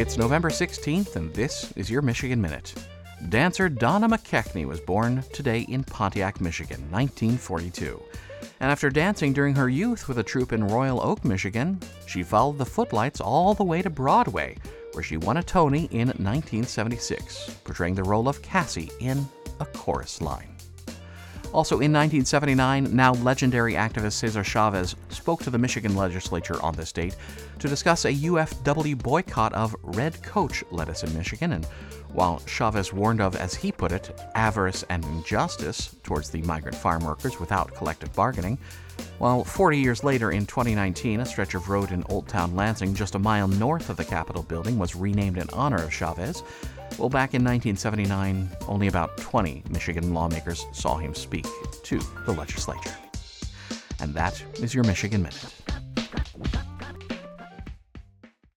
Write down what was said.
It's November 16th, and this is your Michigan Minute. Dancer Donna McKechnie was born today in Pontiac, Michigan, 1942. And after dancing during her youth with a troupe in Royal Oak, Michigan, she followed the footlights all the way to Broadway, where she won a Tony in 1976, portraying the role of Cassie in A Chorus Line. Also in 1979, now legendary activist Cesar Chavez spoke to the Michigan legislature on this date to discuss a UFW boycott of red coach lettuce in Michigan. And while Chavez warned of, as he put it, avarice and injustice towards the migrant farm workers without collective bargaining, while 40 years later, in 2019, a stretch of road in Old Town Lansing, just a mile north of the Capitol building, was renamed in honor of Chavez. Well, back in 1979, only about 20 Michigan lawmakers saw him speak to the legislature. And that is your Michigan Minute.